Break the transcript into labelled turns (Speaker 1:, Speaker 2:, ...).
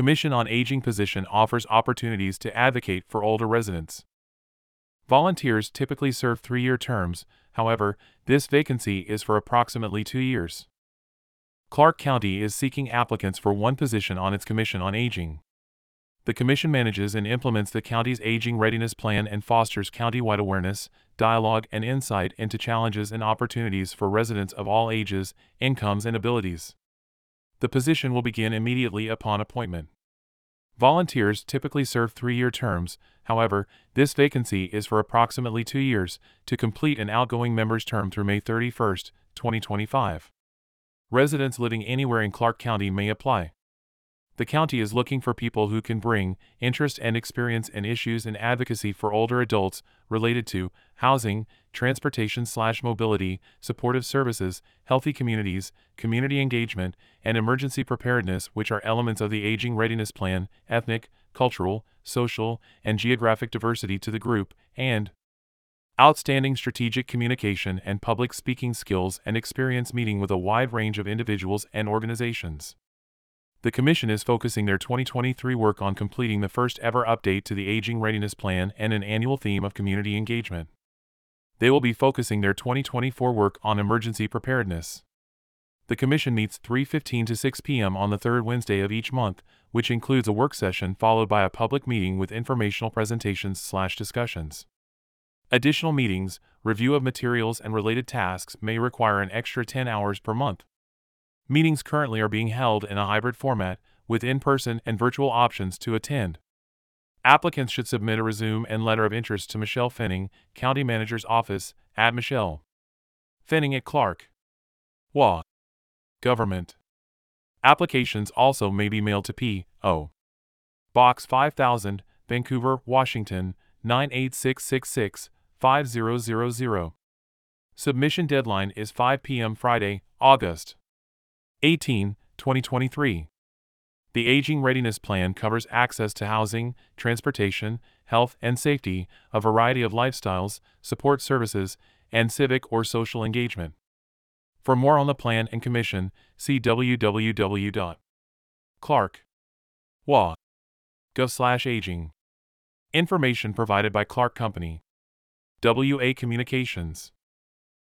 Speaker 1: Commission on Aging position offers opportunities to advocate for older residents. Volunteers typically serve three year terms, however, this vacancy is for approximately two years. Clark County is seeking applicants for one position on its Commission on Aging. The Commission manages and implements the county's Aging Readiness Plan and fosters countywide awareness, dialogue, and insight into challenges and opportunities for residents of all ages, incomes, and abilities. The position will begin immediately upon appointment. Volunteers typically serve three year terms, however, this vacancy is for approximately two years to complete an outgoing member's term through May 31, 2025. Residents living anywhere in Clark County may apply. The county is looking for people who can bring interest and experience in issues and advocacy for older adults related to housing, transportation slash mobility, supportive services, healthy communities, community engagement, and emergency preparedness, which are elements of the Aging Readiness Plan, ethnic, cultural, social, and geographic diversity to the group, and outstanding strategic communication and public speaking skills and experience meeting with a wide range of individuals and organizations the Commission is focusing their 2023 work on completing the first ever update to the Aging Readiness Plan and an annual theme of community engagement. They will be focusing their 2024 work on emergency preparedness. The Commission meets 3:15 to 6 p.m. on the third Wednesday of each month, which includes a work session followed by a public meeting with informational presentations/discussions. Additional meetings, review of materials and related tasks may require an extra 10 hours per month. Meetings currently are being held in a hybrid format, with in person and virtual options to attend. Applicants should submit a resume and letter of interest to Michelle Finning, County Manager's Office, at Michelle Finning at Clark. WA. Government. Applications also may be mailed to P.O. Box 5000, Vancouver, Washington, 98666 5000. Submission deadline is 5 p.m. Friday, August 18, 2023. The Aging Readiness Plan covers access to housing, transportation, health and safety, a variety of lifestyles, support services, and civic or social engagement. For more on the plan and commission, see www.clark.wa.gov/aging. Information provided by Clark Company. WA Communications.